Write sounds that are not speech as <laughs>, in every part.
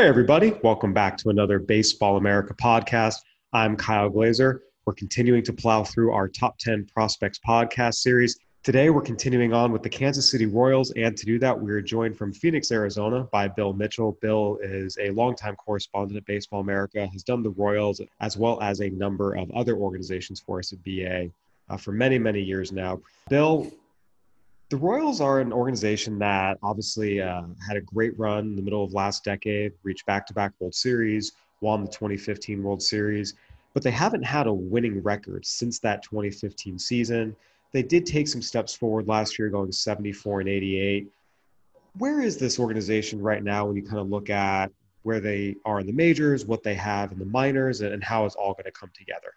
Hey, everybody. Welcome back to another Baseball America podcast. I'm Kyle Glaser. We're continuing to plow through our top 10 prospects podcast series. Today, we're continuing on with the Kansas City Royals. And to do that, we are joined from Phoenix, Arizona by Bill Mitchell. Bill is a longtime correspondent at Baseball America, has done the Royals as well as a number of other organizations for us at BA uh, for many, many years now. Bill, the Royals are an organization that obviously uh, had a great run in the middle of last decade, reached back to back World Series, won the 2015 World Series, but they haven't had a winning record since that 2015 season. They did take some steps forward last year, going 74 and 88. Where is this organization right now when you kind of look at where they are in the majors, what they have in the minors, and how it's all going to come together?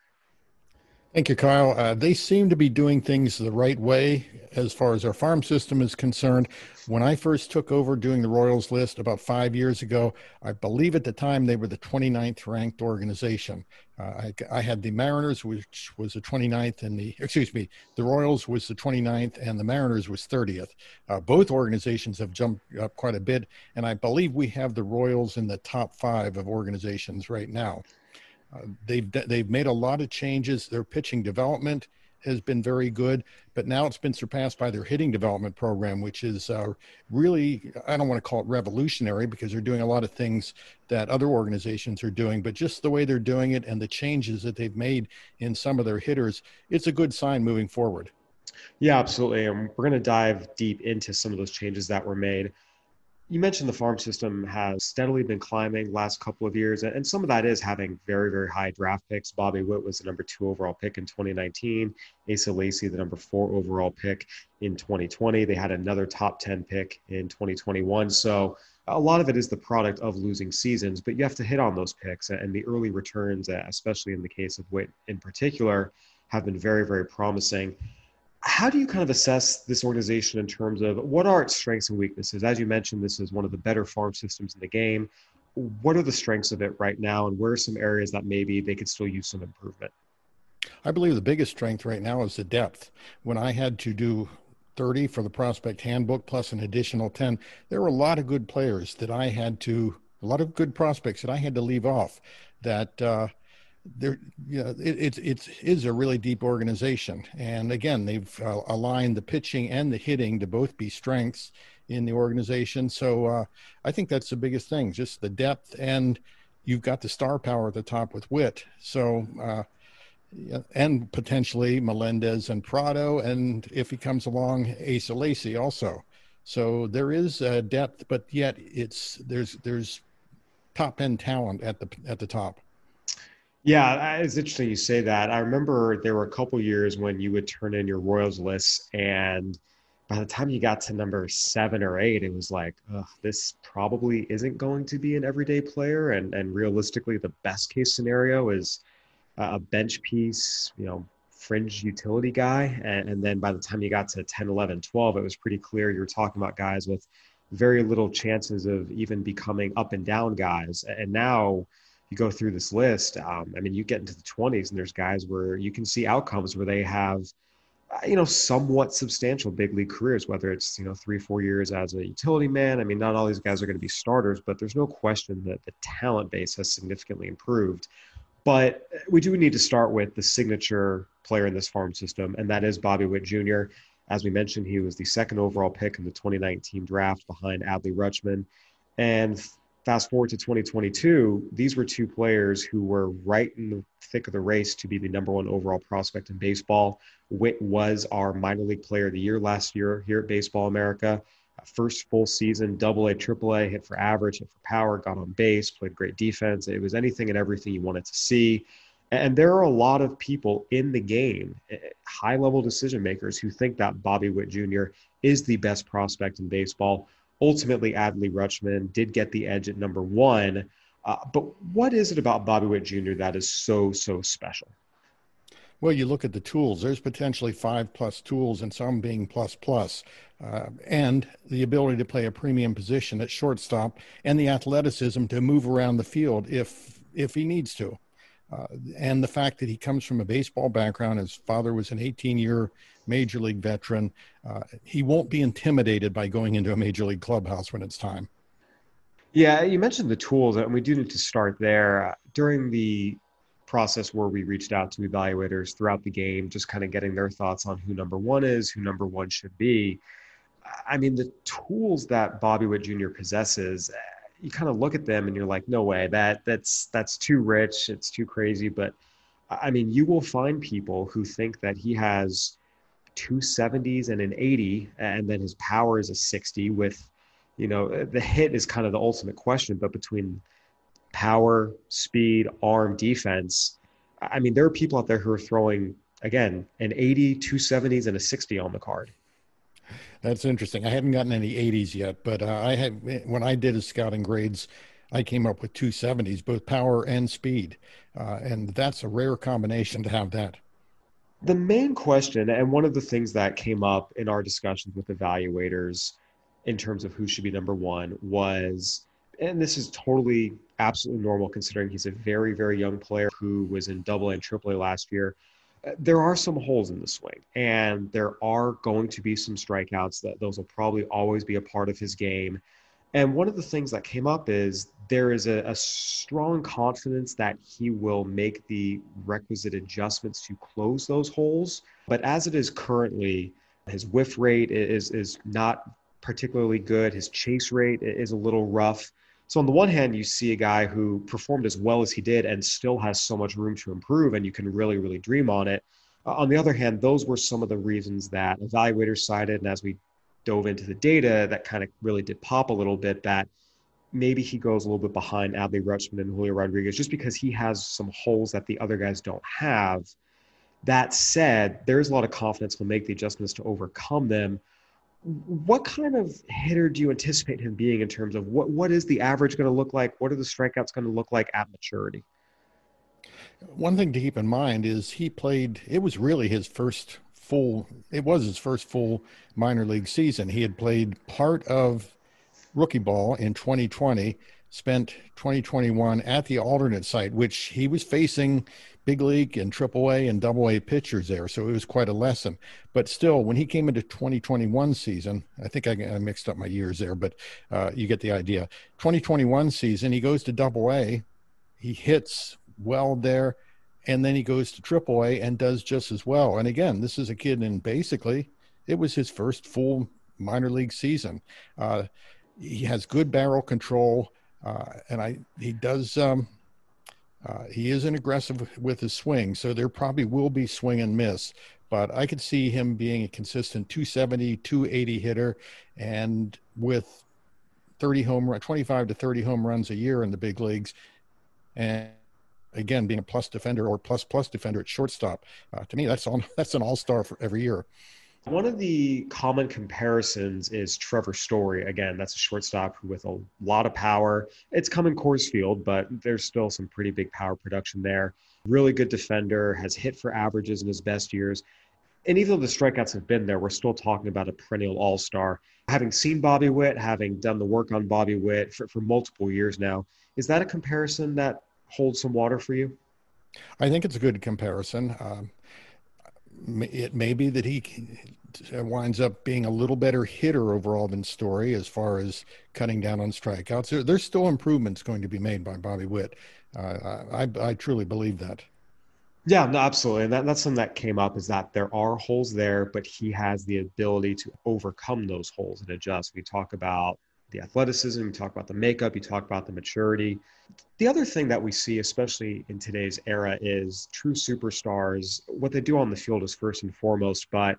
Thank you, Kyle. Uh, they seem to be doing things the right way as far as our farm system is concerned. When I first took over doing the Royals list about five years ago, I believe at the time they were the 29th ranked organization. Uh, I, I, had the Mariners, which was the 29th, and the, excuse me, the Royals was the 29th, and the Mariners was 30th. Uh, both organizations have jumped up quite a bit, and I believe we have the Royals in the top five of organizations right now. They've they've made a lot of changes. Their pitching development has been very good, but now it's been surpassed by their hitting development program, which is uh, really I don't want to call it revolutionary because they're doing a lot of things that other organizations are doing, but just the way they're doing it and the changes that they've made in some of their hitters, it's a good sign moving forward. Yeah, absolutely. And we're going to dive deep into some of those changes that were made you mentioned the farm system has steadily been climbing last couple of years, and some of that is having very, very high draft picks. Bobby Witt was the number two overall pick in 2019. Asa Lacy, the number four overall pick in 2020. They had another top 10 pick in 2021. So a lot of it is the product of losing seasons, but you have to hit on those picks, and the early returns, especially in the case of Witt in particular, have been very, very promising how do you kind of assess this organization in terms of what are its strengths and weaknesses? As you mentioned, this is one of the better farm systems in the game. What are the strengths of it right now, and where are some areas that maybe they could still use some improvement? I believe the biggest strength right now is the depth. When I had to do 30 for the prospect handbook plus an additional 10, there were a lot of good players that I had to, a lot of good prospects that I had to leave off that, uh, there you know, it, it, it is a really deep organization. And again they've uh, aligned the pitching and the hitting to both be strengths in the organization. So uh, i think that's the biggest thing just the depth and you've got the star power at the top with Witt. So uh, and potentially melendez and pratto and if he comes along asa lacy also. So there is depth but yet it's there's there's top end talent at the at the top yeah, it's interesting you say that. I remember there were a couple years when you would turn in your Royals list, and by the time you got to number seven or eight, it was like, this probably isn't going to be an everyday player. And and realistically, the best case scenario is a bench piece, you know, fringe utility guy. And, and then by the time you got to 10, 11, 12, it was pretty clear you were talking about guys with very little chances of even becoming up and down guys. And now you go through this list, um, I mean, you get into the 20s and there's guys where you can see outcomes where they have, uh, you know, somewhat substantial big league careers, whether it's, you know, three, four years as a utility man. I mean, not all these guys are going to be starters, but there's no question that the talent base has significantly improved. But we do need to start with the signature player in this farm system, and that is Bobby Witt Jr. As we mentioned, he was the second overall pick in the 2019 draft behind Adley Rutschman. And fast forward to 2022, these were two players who were right in the thick of the race to be the number one overall prospect in baseball. Witt was our minor league player of the year last year here at Baseball America. First full season, double A, triple A, hit for average, hit for power, got on base, played great defense. It was anything and everything you wanted to see. And there are a lot of people in the game, eh, high level decision makers, who think that Bobby Witt Jr. is the best prospect in baseball. Ultimately, Adley Rutschman did get the edge at number one. Uh, but what is it about Bobby Witt Jr. that is so, so special? Well, you look at the tools. There's potentially five plus tools, and some being plus plus, uh, and the ability to play a premium position at shortstop, and the athleticism to move around the field if if he needs to, uh, and the fact that he comes from a baseball background. His father was an 18-year major league veteran. Uh, he won't be intimidated by going into a major league clubhouse when it's time. Yeah, you mentioned the tools, and we do need to start there. During the process where we reached out to evaluators throughout the game, just kind of getting their thoughts on who number one is, who number one should be. I mean, the tools that Bobby Witt Jr. possesses, you kind of look at them and you're like, no way, that that's that's too rich, it's too crazy. But I mean, you will find people who think that he has two 70s and an 80, and then his power is a 60 with you know, uh, the hit is kind of the ultimate question, but between power, speed, arm, defense, I mean, there are people out there who are throwing, again, an 80, 270s, and a 60 on the card. That's interesting. I haven't gotten any 80s yet, but uh, I had, when I did his scouting grades, I came up with 270s, both power and speed. Uh, and that's a rare combination to have that. The main question, and one of the things that came up in our discussions with evaluators, in terms of who should be number one was, and this is totally absolutely normal considering he's a very, very young player who was in double and triple A last year. There are some holes in the swing, and there are going to be some strikeouts that those will probably always be a part of his game. And one of the things that came up is there is a, a, strong confidence that he will make the requisite adjustments to close those holes. But as it is currently, his whiff rate is is not particularly good. His chase rate is a little rough. So on the one hand, you see a guy who performed as well as he did and still has so much room to improve, and you can really, really dream on it. Uh, on the other hand, those were some of the reasons that evaluators cited, and as we dove into the data, that kind of really did pop a little bit. That maybe he goes a little bit behind Adley Rutschman and Julio Rodriguez just because he has some holes that the other guys don't have. That said, there's a lot of confidence he'll make the adjustments to overcome them what kind of hitter do you anticipate him being in terms of what, what is the average going to look like? What are the strikeouts going to look like at maturity? One thing to keep in mind is he played, it was really his first full, it was his first full minor league season. He had played part of rookie ball in 2020, spent 2021 at the alternate site, which he was facing big league and triple A and double A pitchers there. So it was quite a lesson. But still, when he came into 2021 season, I think I, I mixed up my years there, but uh, you get the idea. 2021 season, he goes to double A, he hits well there, and then he goes to triple A and does just as well. And again, this is a kid in basically, it was his first full minor league season. Uh, he has good barrel control. Uh, and I, he does, um, uh, he isn't aggressive with his swing, so there probably will be swing and miss. But I could see him being a consistent 270, 280 hitter, and with 30 home run, 25 to 30 home runs a year in the big leagues, and again being a plus defender or plus plus defender at shortstop. Uh, to me, that's on <laughs> that's an all star for every year. One of the common comparisons is Trevor Story. Again, that's a shortstop with a lot of power. It's coming in Coors Field, but there's still some pretty big power production there. Really good defender, has hit for averages in his best years. And even though the strikeouts have been there, we're still talking about a perennial all star. Having seen Bobby Witt, having done the work on Bobby Witt for, for multiple years now, is that a comparison that holds some water for you? I think it's a good comparison. Um, it may be that he winds up being a little better hitter overall than Story as far as cutting down on strikeouts. There, there's still improvements going to be made by Bobby Witt. Uh, I, I truly believe that. Yeah, no, absolutely. And that, that's something that came up is that there are holes there, but he has the ability to overcome those holes and adjust. We talk about the athleticism, you talk about the makeup, you talk about the maturity. The other thing that we see, especially in today's era, is true superstars. What they do on the field is first and foremost, but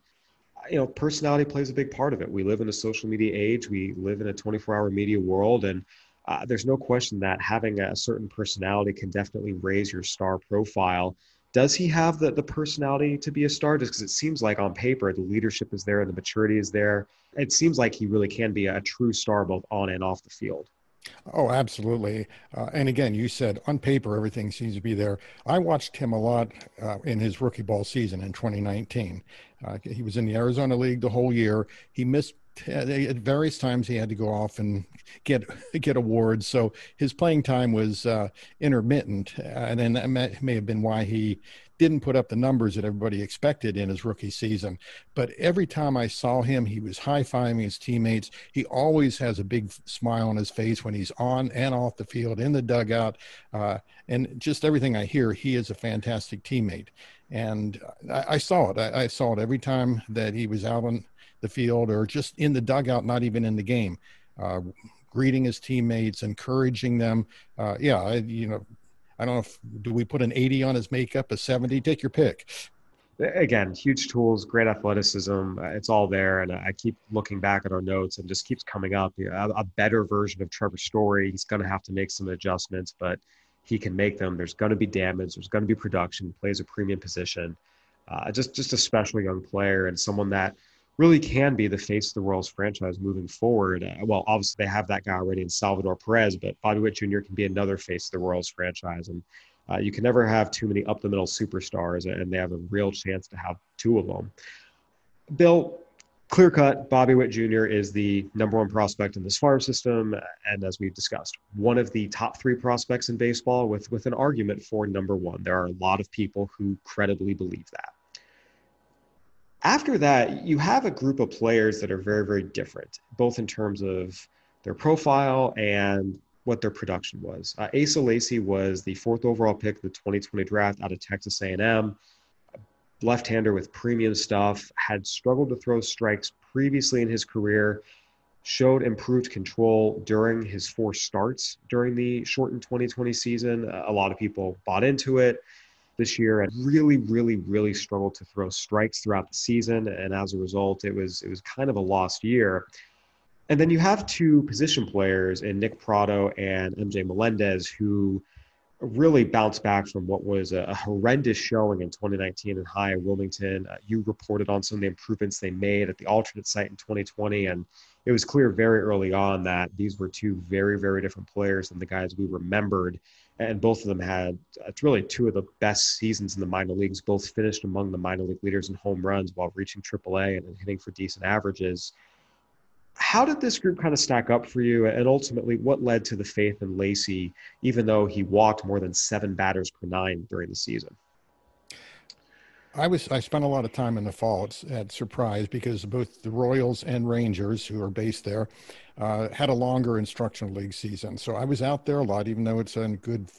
you know, personality plays a big part of it. We live in a social media age. We live in a 24-hour media world, and uh, there's no question that having a certain personality can definitely raise your star profile. Does he have the, the personality to be a star? Just because it seems like on paper the leadership is there, and the maturity is there. It seems like he really can be a true star both on and off the field. Oh, absolutely. Uh, and again, you said on paper everything seems to be there. I watched him a lot uh, in his rookie ball season in 2019. Uh, he was in the Arizona League the whole year. He missed at various times he had to go off and get get awards so his playing time was uh, intermittent and then that may, may have been why he didn't put up the numbers that everybody expected in his rookie season. But every time I saw him, he was high fiving his teammates. He always has a big smile on his face when he's on and off the field, in the dugout. Uh, and just everything I hear, he is a fantastic teammate. And I, I saw it. I, I, saw it every time that he was out on the field or just in the dugout, not even in the game. Uh, greeting his teammates, encouraging them. Uh, yeah, I, you know, I don't know if do we put an 80 on his makeup, a 70? Take your pick. Again, huge tools, great athleticism. Uh, it's all there, and I keep looking back at our notes, and just keeps coming up. You know, a, better version of Trevor Story. He's going to have to make some adjustments, but he can make them. There's going to be damage. There's going to be production. Plays a premium position. Uh, just just a special young player and someone that really can be the face of the Royals franchise moving forward. Uh, well, obviously they have that guy already in Salvador Perez, but Bobby Witt Jr. can be another face of the Royals franchise. And uh, you can never have too many up the middle superstars, and they have a real chance to have two of them. Bill, clear cut, Bobby Witt Jr. is the number one prospect in this farm system. And as we've discussed, one of the top three prospects in baseball with, with an argument for number one. There are a lot of people who credibly believe that after that, you have a group of players that are very, very different, both in terms of their profile and what their production was. Uh, Asa Lacy was the fourth overall pick of the 2020 draft out of Texas A&M. Left-hander with premium stuff, had struggled to throw strikes previously in his career, showed improved control during his four starts during the shortened 2020 season. a lot of people bought into it this year and really, really, really struggled to throw strikes throughout the season. And as a result, it was it was kind of a lost year. And then you have two position players in Nick Pratto and MJ Melendez who really bounced back from what was a, horrendous showing in 2019 in high Wilmington. Uh, you reported on some of the improvements they made at the alternate site in 2020, and it was clear very early on that these were two very, very different players than the guys we remembered and both of them had it's really two of the best seasons in the minor leagues. Both finished among the minor league leaders in home runs while reaching AAA and hitting for decent averages. How did this group kind of stack up for you, and ultimately, what led to the faith in Lacy, even though he walked more than seven batters per nine during the season? I was I spent a lot of time in the fall at, at Surprise because both the Royals and Rangers, who are based there, uh, had a longer instructional league season. So I was out there a lot, even though it's a good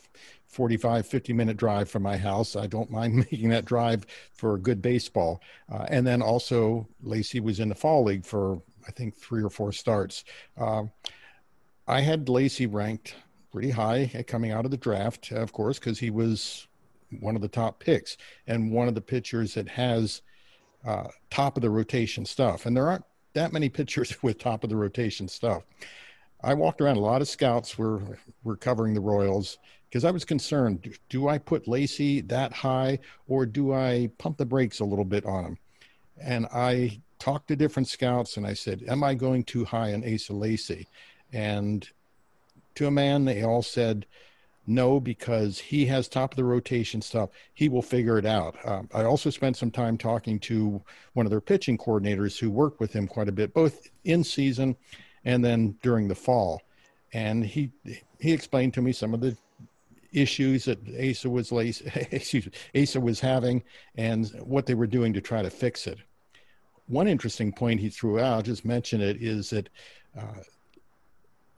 45, 50 minute drive from my house. I don't mind <laughs> making that drive for good baseball. Uh, and then also Lacy was in the fall league for I think three or four starts. Uh, I had Lacy ranked pretty high coming out of the draft, of course, because he was one of the top picks and one of the pitchers that has uh, top of the rotation stuff. And there aren't that many pitchers <laughs> with top of the rotation stuff. I walked around. A lot of scouts were were covering the Royals because I was concerned. Do, I put Lacy that high, or do I pump the brakes a little bit on him? And I talked to different scouts, and I said, "Am I going too high on Asa Lacy?" And to a man, they all said, no, because he has top of the rotation stuff. He will figure it out. Um, I also spent some time talking to one of their pitching coordinators who worked with him quite a bit, both in season and then during the fall. And he he explained to me some of the issues that Asa was <laughs> excuse Asa was having and what they were doing to try to fix it. One interesting point he threw out, just mention it, is that uh,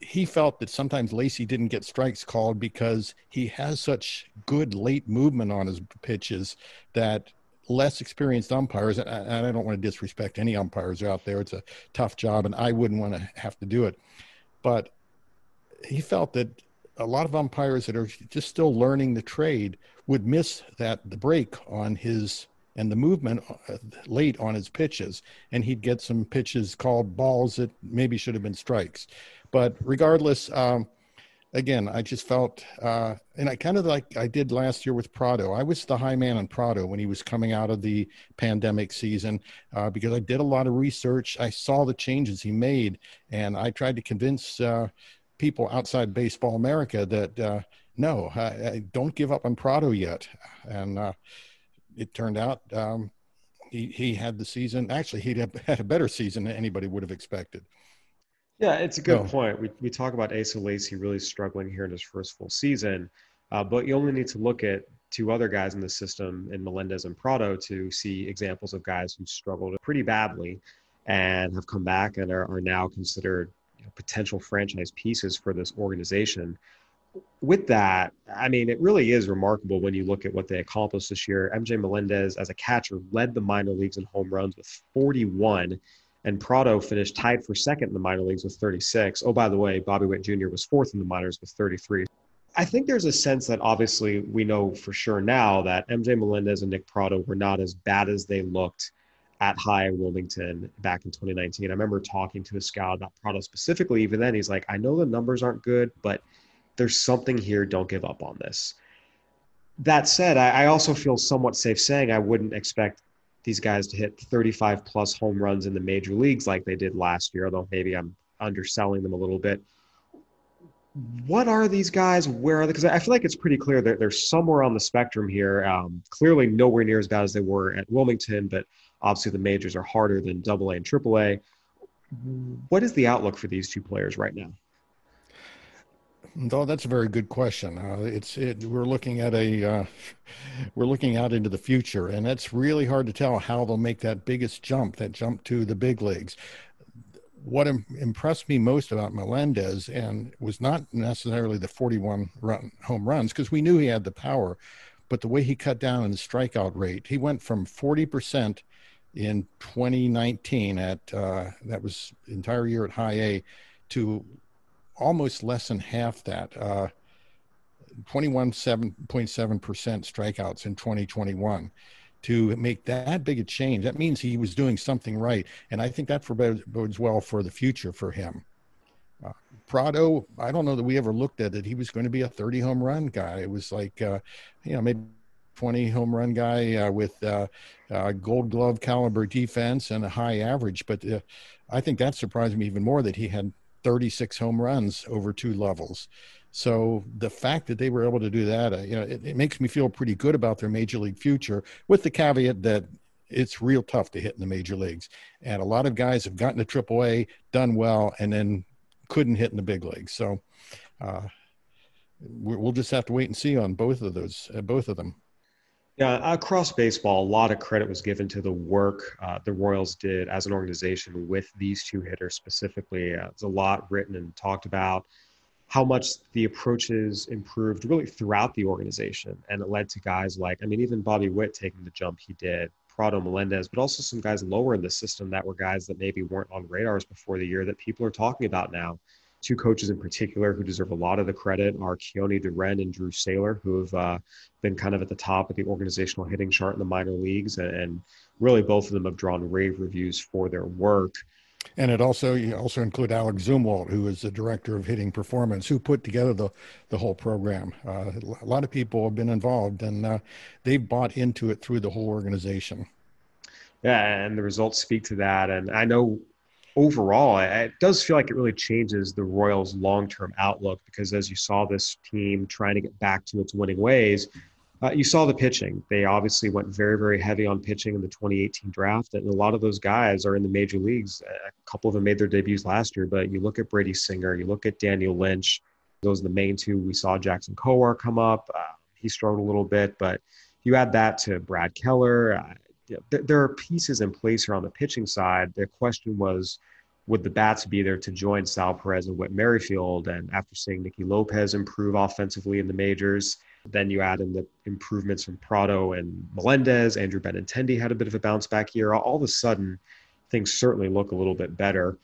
he felt that sometimes Lacy didn't get strikes called because he has such good late movement on his pitches that less experienced umpires, and I don't want to disrespect any umpires out there, it's a tough job, and I wouldn't want to have to do it. But he felt that a lot of umpires that are just still learning the trade would miss that the break on his and the movement uh, late on his pitches, and he'd get some pitches called balls that maybe should have been strikes. But regardless, um, again, I just felt, uh, and I kind of like I did last year with Pratto. I was the high man on Pratto when he was coming out of the pandemic season uh, because I did a lot of research. I saw the changes he made, and I tried to convince uh, people outside Baseball America that uh, no, I, I don't give up on Pratto yet. And uh, it turned out um, he, he had the season. Actually, he had a better season than anybody would have expected. Yeah, it's a good no. point. We, we talk about Asa Lacy really struggling here in his first full season, uh, but you only need to look at two other guys in the system in Melendez and Pratto to see examples of guys who struggled pretty badly and have come back and are, are now considered you know, potential franchise pieces for this organization. With that, I mean, it really is remarkable when you look at what they accomplished this year. MJ Melendez, as a catcher, led the minor leagues in home runs with 41 and Pratto finished tied for second in the minor leagues with 36. Oh, by the way, Bobby Witt Jr. was fourth in the minors with 33. I think there's a sense that obviously we know for sure now that MJ Melendez and Nick Pratto were not as bad as they looked at high Wilmington back in 2019. I remember talking to a scout about Pratto specifically. Even then, he's like, I know the numbers aren't good, but there's something here. Don't give up on this. That said, I, I also feel somewhat safe saying I wouldn't expect these guys to hit 35 plus home runs in the major leagues like they did last year, although maybe I'm underselling them a little bit. What are these guys? Where are they? Because I feel like it's pretty clear that they're somewhere on the spectrum here. Um, clearly, nowhere near as bad as they were at Wilmington, but obviously the majors are harder than Double A and Triple A. What is the outlook for these two players right now? Oh, that's a very good question. Uh, it's it, we're looking at a uh, <laughs> we're looking out into the future, and it's really hard to tell how they'll make that biggest jump, that jump to the big leagues. What Im- impressed me most about Melendez and was not necessarily the 41 run, home runs because we knew he had the power, but the way he cut down on the strikeout rate. He went from 40 percent in 2019 at uh, that was entire year at High A to almost less than half that. Uh, 21.7% strikeouts in 2021 to make that big a change. That means he was doing something right. And I think that bodes well for the future for him. Uh, Pratto, I don't know that we ever looked at it. He was going to be a 30 home run guy. It was like, uh, you know, maybe 20 home run guy uh, with uh, uh, gold glove caliber defense and a high average. But uh, I think that surprised me even more that he had 36 home runs over two levels. So the fact that they were able to do that, uh, you know, it, it, makes me feel pretty good about their major league future. With the caveat that it's real tough to hit in the major leagues, and a lot of guys have gotten to AAA, done well, and then couldn't hit in the big leagues. So uh, we'll just have to wait and see on both of those, uh, both of them. Yeah, across baseball, a lot of credit was given to the work uh, the Royals did as an organization with these two hitters specifically. Uh, there's a lot written and talked about how much the approaches improved really throughout the organization. And it led to guys like, I mean, even Bobby Witt taking the jump he did, Pratto Melendez, but also some guys lower in the system that were guys that maybe weren't on radars before the year that people are talking about now two coaches in particular who deserve a lot of the credit are Keoni DeRenne and Drew Saylor, who have uh, been kind of at the top of the organizational hitting chart in the minor leagues. And, and, really, both of them have drawn rave reviews for their work. And it also you also include Alex Zumwalt, who is the director of hitting performance, who put together the the whole program. Uh, a lot of people have been involved, and uh, they've bought into it through the whole organization. Yeah, and the results speak to that. And I know overall, it does feel like it really changes the Royals' long-term outlook because as you saw this team trying to get back to its winning ways, uh, you saw the pitching. They obviously went very, very heavy on pitching in the 2018 draft, and a lot of those guys are in the major leagues. A couple of them made their debuts last year, but you look at Brady Singer, you look at Daniel Lynch. Those are the main two. We saw Jackson Kowar come up. Uh, he struggled a little bit, but you add that to Brad Keller. Uh, there are pieces in place here on the pitching side. The question was, would the bats be there to join Sal Perez and Whit Merrifield? And after seeing Nicky Lopez improve offensively in the majors, then you add in the improvements from Pratto and Melendez. Andrew Benintendi had a bit of a bounce back year. All of a sudden, things certainly look a little bit better.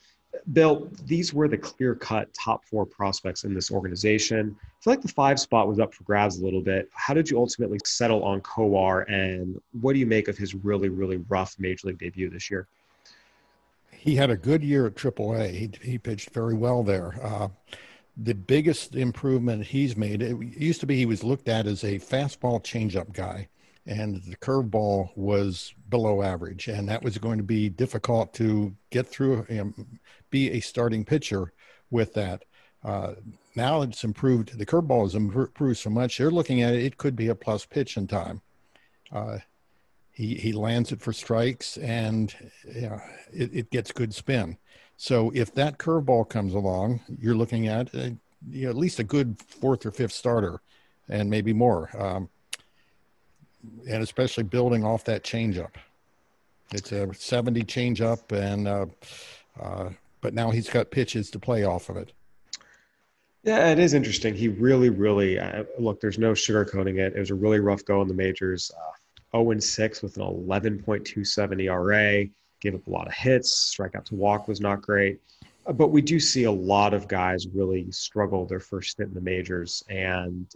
Bill, these were the clear cut top four prospects in this organization. I feel like the five spot was up for grabs a little bit. How did you ultimately settle on Kowar, and what do you make of his really, really rough major league debut this year? He had a good year at AAA. He, he pitched very well there. Uh, the biggest improvement he's made, it used to be he was looked at as a fastball changeup guy, and the curveball was below average, and that was going to be difficult to get through, um, be a starting pitcher with that. Uh, now it's improved. The curveball has improved so much. They're looking at it. It could be a plus pitch in time. Uh, he he lands it for strikes, and yeah, it, it gets good spin. So if that curveball comes along, you're looking at a, uh, you know, at least a good fourth or fifth starter, and maybe more. Um, and especially building off that changeup. It's a 70 changeup, and uh, uh, but now he's got pitches to play off of it. Yeah, it is interesting. He really, really uh, look. There's no sugarcoating it. It was a really rough go in the majors. Uh, 0 6 with an 11.27 ERA. Gave up a lot of hits. Strikeout to walk was not great. But we do see a lot of guys really struggle their first stint in the majors, and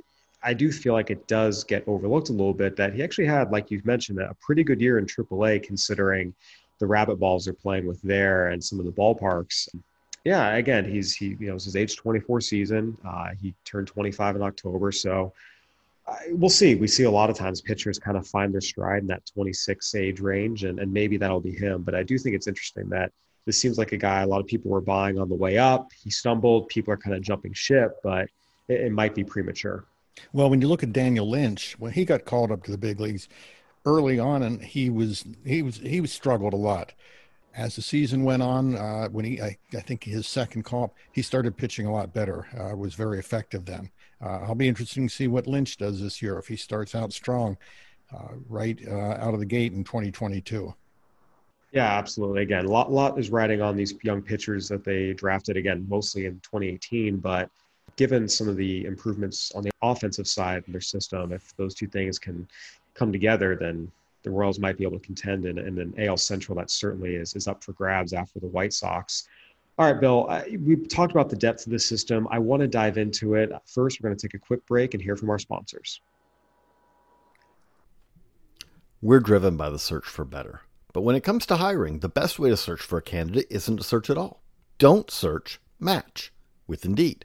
I do feel like it does get overlooked a little bit that he actually had, like you've mentioned, a pretty good year in AAA considering the rabbit balls they're playing with there and some of the ballparks. Yeah, again, he's he you know it's his age 24 season. Uh, he turned 25 in October, so uh, we'll see. We see a lot of times pitchers kind of find their stride in that 26 age range, and, and maybe that'll be him. But I do think it's interesting that this seems like a guy a lot of people were buying on the way up. He stumbled. People are kind of jumping ship, but it, it might be premature. Well, when you look at Daniel Lynch, when he got called up to the big leagues early on, and he was he was he was struggled a lot. As the season went on, uh, when he I, I, think his second call, up, he started pitching a lot better. Uh, was very effective then. Uh, I'll be interested to see what Lynch does this year if he starts out strong, uh, right uh, out of the gate in 2022. Yeah, absolutely. Again, lot, lot is riding on these young pitchers that they drafted again, mostly in 2018, but given some of the improvements on the offensive side of their system, if those two things can come together, then the Royals might be able to contend in, in an AL Central that certainly is, is up for grabs after the White Sox. All right, Bill, I, we've talked about the depth of the system. I want to dive into it. First, we're going to take a quick break and hear from our sponsors. We're driven by the search for better. But when it comes to hiring, the best way to search for a candidate isn't to search at all. Don't search, match with Indeed.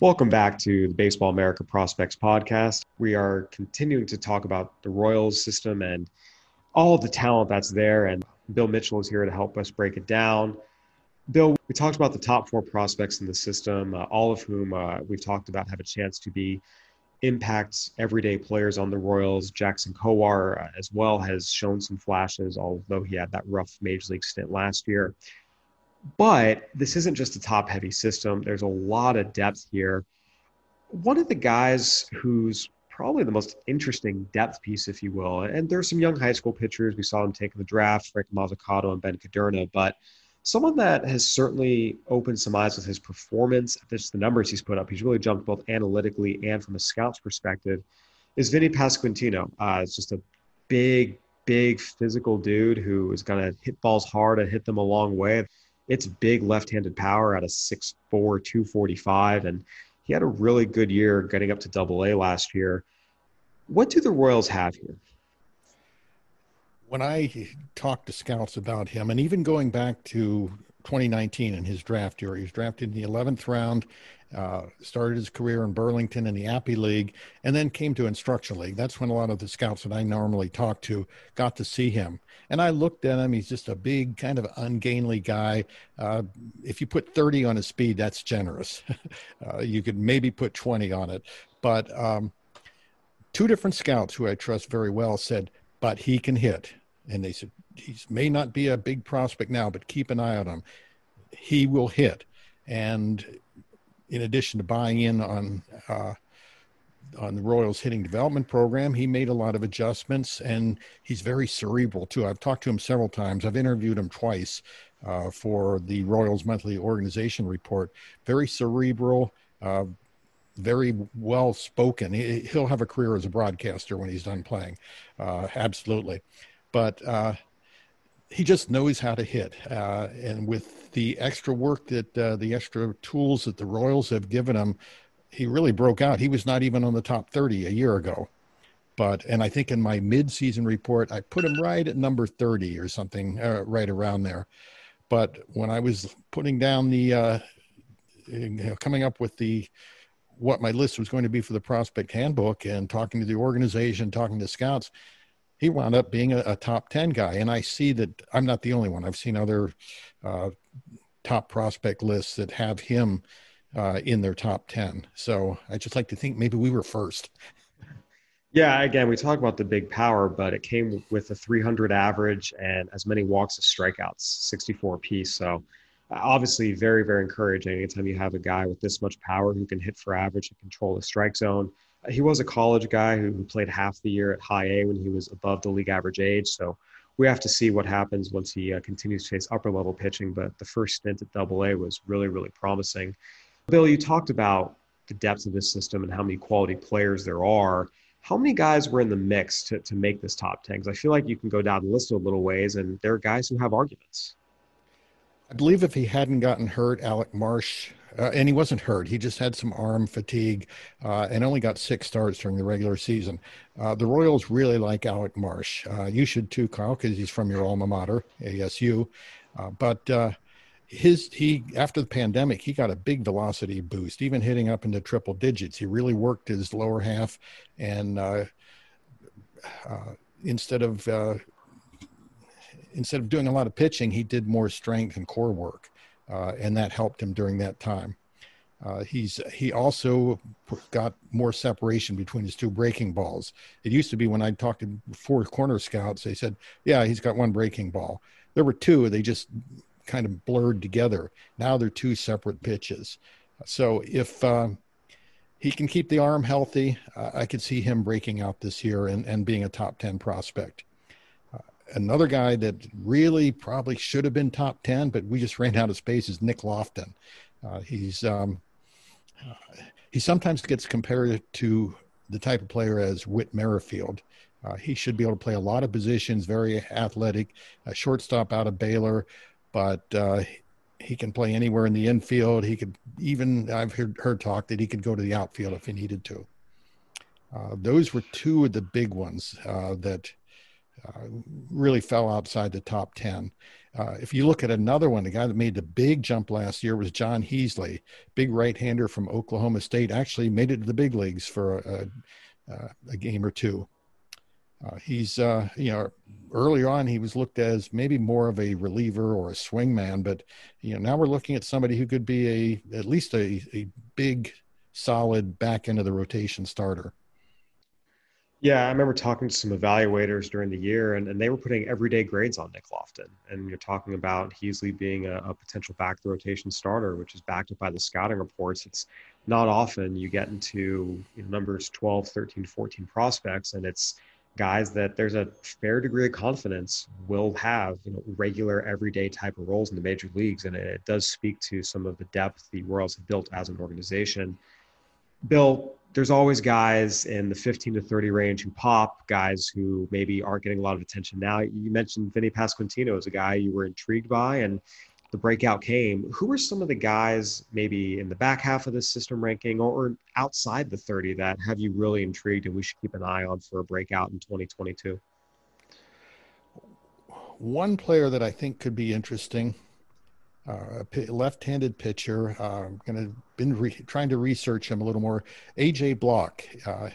Welcome back to the Baseball America Prospects podcast. We are continuing to talk about the Royals system and all the talent that's there. And Bill Mitchell is here to help us break it down. Bill, we talked about the top four prospects in the system, uh, all of whom uh, we've talked about have a chance to be impact everyday players on the Royals. Jackson Kowar uh, as well has shown some flashes, although he had that rough major league stint last year. But this isn't just a top heavy system. There's a lot of depth here. One of the guys who's probably the most interesting depth piece, if you will, and there's some young high school pitchers. We saw them taking the draft, Frank Mozzicato and Ben Kudrna, but someone that has certainly opened some eyes with his performance, just the numbers he's put up. He's really jumped both analytically and from a scout's perspective. Is Vinny Pasquantino? Uh, it's just a big, big physical dude who is going to hit balls hard and hit them a long way it's big left-handed power at a 6'4", 245, and he had a really good year getting up to Double A last year. What do the Royals have here? when I talked to scouts about him, and even going back to 2019 in his draft year, he was drafted in the 11th round, uh, started his career in Burlington in the Appy League, and then came to Instruction League. That's when a lot of the scouts that I normally talk to got to see him. And I looked at him. He's just a big, kind of ungainly guy. Uh, if you put 30 on his speed, that's generous. <laughs> uh, you could maybe put 20 on it. But um, two different scouts who I trust very well said, but he can hit. And they said, he may not be a big prospect now, but keep an eye on him. He will hit. And in addition to buying in on uh, on the Royals hitting development program, he made a lot of adjustments, and he's very cerebral too. I've talked to him several times. I've interviewed him twice uh, for the Royals monthly organization report. Very cerebral. Uh, very well spoken. He, will have a career as a broadcaster when he's done playing, uh, absolutely. But uh, he just knows how to hit. Uh, and with the extra work that uh, the extra tools that the Royals have given him, he really broke out. He was not even on the top 30 a year ago. But, and I think in my mid-season report, I put him right at number 30 or something, uh, right around there. But when I was putting down the, uh, you know, coming up with the, what my list was going to be for the prospect handbook and talking to the organization, talking to scouts, he wound up being a, a, top 10 guy. And I see that I'm not the only one. I've seen other uh, top prospect lists that have him uh, in their top 10. So I just like to think maybe we were first. Yeah, again, we talk about the big power, but it came with a 300 average and as many walks as strikeouts, 64 piece. So obviously, very, very encouraging anytime you have a guy with this much power who can hit for average and control the strike zone he was a college guy who, played half the year at high A when he was above the league average age. So we have to see what happens once he uh, continues to face upper level pitching. But the first stint at double A was really, really promising. Bill, you talked about the depth of this system and how many quality players there are. How many guys were in the mix to, to make this top 10? Because I feel like you can go down the list a little ways, and there are guys who have arguments. I believe if he hadn't gotten hurt, Alec Marsh uh, and he wasn't hurt. He just had some arm fatigue uh, and only got six starts during the regular season. Uh, the Royals really like Alec Marsh. Uh, you should too, Kyle, because he's from your alma mater, ASU. Uh, but uh, his he after the pandemic, he got a big velocity boost, even hitting up into triple digits. He really worked his lower half, and instead of instead of doing a lot of pitching, he did more strength and core work uh, and that helped him during that time. Uh, he's he also got more separation between his two breaking balls. It used to be when I talked to four corner scouts, they said, "Yeah, he's got one breaking ball." There were two; they just kind of blurred together. Now they're two separate pitches. So if uh, he can keep the arm healthy, uh, I could see him breaking out this year and, and being a top ten prospect another guy that really probably should have been top 10, but we just ran out of space is Nick Loftin. Uh, he's, um, uh, he sometimes gets compared to the type of player as Whit Merrifield. Uh, he should be able to play a lot of positions, very athletic, a shortstop out of Baylor, but uh, he can play anywhere in the infield. He could even, I've heard, heard talk that he could go to the outfield if he needed to. Uh, those were two of the big ones that uh, really fell outside the top 10. Uh, if you look at another one, the guy that made the big jump last year was Jon Heasley, big right-hander from Oklahoma State. Actually, made it to the big leagues for a, a, a game or two. Uh, he's, uh, you know, early on he was looked as maybe more of a reliever or a swingman, but you know now we're looking at somebody who could be a at least a, a big, solid back end of the rotation starter. Yeah, I remember talking to some evaluators during the year, and, and they were putting everyday grades on Nick Loftin. And you're talking about Heasley being a, a potential back the rotation starter, which is backed up by the scouting reports. It's not often you get into you know, numbers 12, 13, 14 prospects, and it's guys that there's a fair degree of confidence will have you know regular everyday type of roles in the major leagues and it does speak to some of the depth the royals have built as an organization bill there's always guys in the 15 to 30 range who pop, guys who maybe aren't getting a lot of attention now. You mentioned Vinny Pasquantino as a guy you were intrigued by, and the breakout came. Who are some of the guys maybe in the back half of the system ranking or outside the 30 that have you really intrigued and we should keep an eye on for a breakout in 2022? one player that I think could be interesting, uh, left-handed pitcher. I'm going to been re- trying to research him a little more. AJ Block. Uh,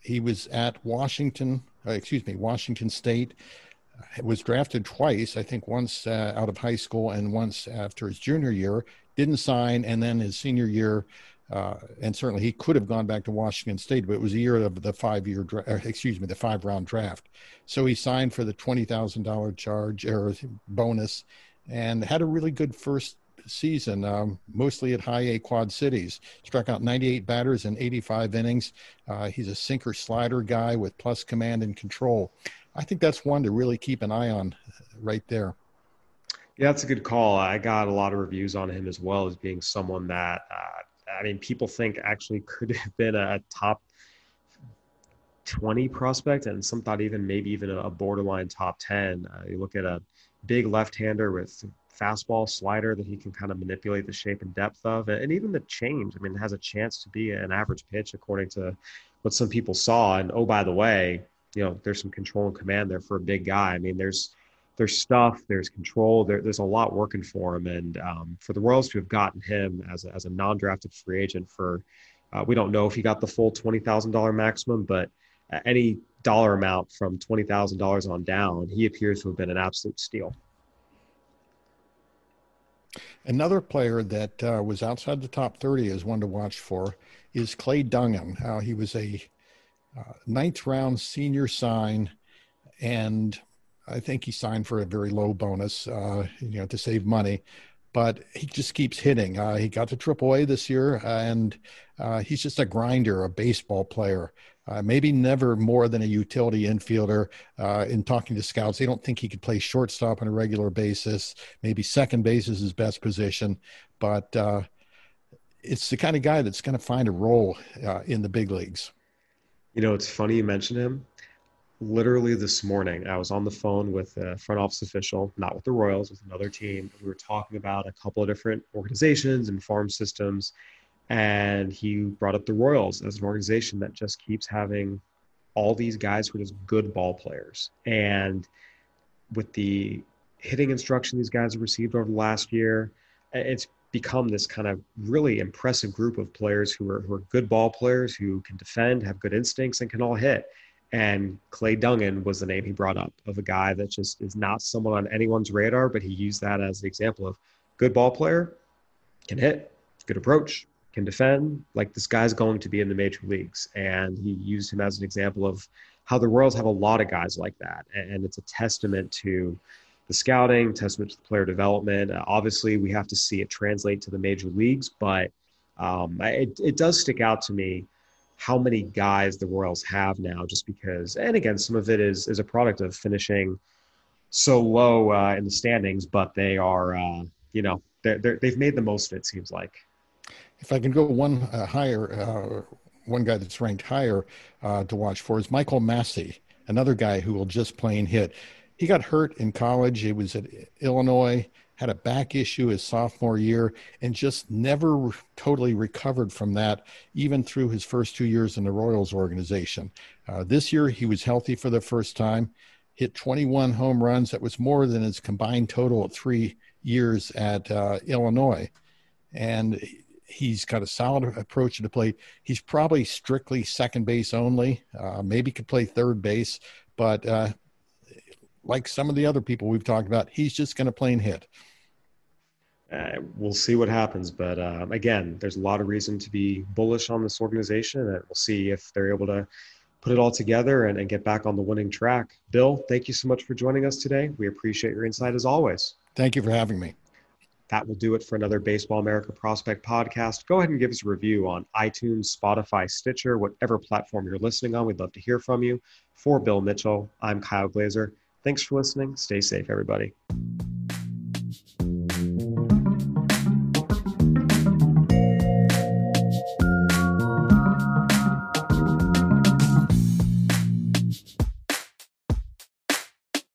he was at Washington, uh, excuse me, Washington State. Was drafted twice, I think once uh, out of high school and once after his junior year. Didn't sign, and then his senior year, uh, and certainly he could have gone back to Washington State, but it was a year of the five-year, dra- excuse me, the five-round draft. So he signed for the twenty thousand dollar charge or bonus, and had a really good first season, um, mostly at high A quad cities. Struck out 98 batters in 85 innings. Uh, he's a sinker slider guy with plus command and control. I think that's one to really keep an eye on right there. Yeah, that's a good call. I got a lot of reviews on him as well as being someone that, uh, I mean, people think actually could <laughs> have been a top 20 prospect and some thought even maybe even a borderline top 10. Uh, you look at a big left hander with fastball slider that he can kind of manipulate the shape and depth of, and even the change. I mean, has a chance to be an average pitch according to what some people saw. And oh, by the way, you know, there's some control and command there for a big guy. I mean, there's there's stuff, there's control, there, there's a lot working for him. And um, for the Royals to have gotten him as a, as a non-drafted free agent for, uh, we don't know if he got the full twenty thousand dollar maximum, but any dollar amount from twenty thousand dollars on down, he appears to have been an absolute steal. Another player that uh, was outside the top 30 as one to watch for is Clay Dungan. Uh, he was a uh, ninth round senior sign, and I think he signed for a very low bonus, uh, you know, to save money. But he just keeps hitting. Uh, he got to AAA this year, and uh, he's just a grinder, a baseball player uh, maybe never more than a utility infielder. Uh, in talking to scouts, they don't think he could play shortstop on a regular basis. Maybe second base is his best position, but uh, it's the kind of guy that's going to find a role uh, in the big leagues. You know, it's funny you mention him. Literally this morning, I was on the phone with a front office official, not with the Royals, with another team. We were talking about a couple of different organizations and farm systems and he brought up the Royals as an organization that just keeps having all these guys who are just good ball players. And with the hitting instruction these guys have received over the last year, it's become this kind of really impressive group of players who are, who are good ball players who can defend, have good instincts, and can all hit. And Clay Dungan was the name he brought up of a guy that just is not someone on anyone's radar, but he used that as an example of good ball player, can hit, good approach, can defend. Like this guy's going to be in the major leagues, and he used him as an example of how the Royals have a lot of guys like that, and it's a testament to the scouting, testament to the player development. Uh, obviously, we have to see it translate to the major leagues, but um, it, it does stick out to me how many guys the Royals have now, just because, and again, some of it is is a product of finishing so low uh, in the standings, but they are, uh, you know, they're, they're, they've made the most of it. Seems like. If I can go one uh, higher, uh, one guy that's ranked higher uh, to watch for is Michael Massey, another guy who will just plain hit. He got hurt in college. He was at Illinois, had a back issue his sophomore year, and just never totally recovered from that, even through his first two years in the Royals organization. Uh, this year, he was healthy for the first time, hit 21 home runs. That was more than his combined total of three years at uh, Illinois. And he's got a solid approach to the plate. He's probably strictly second base only. Uh, maybe could play third base, but uh, like some of the other people we've talked about, he's just going to play and hit. Uh, we'll see what happens, but um, again, there's a lot of reason to be bullish on this organization, and we'll see if they're able to put it all together and, and get back on the winning track. Bill, thank you so much for joining us today. We appreciate your insight as always. Thank you for having me. That will do it for another Baseball America Prospect podcast. Go ahead and give us a review on iTunes, Spotify, Stitcher, whatever platform you're listening on. We'd love to hear from you. For Bill Mitchell, I'm Kyle Glaser. Thanks for listening. Stay safe, everybody.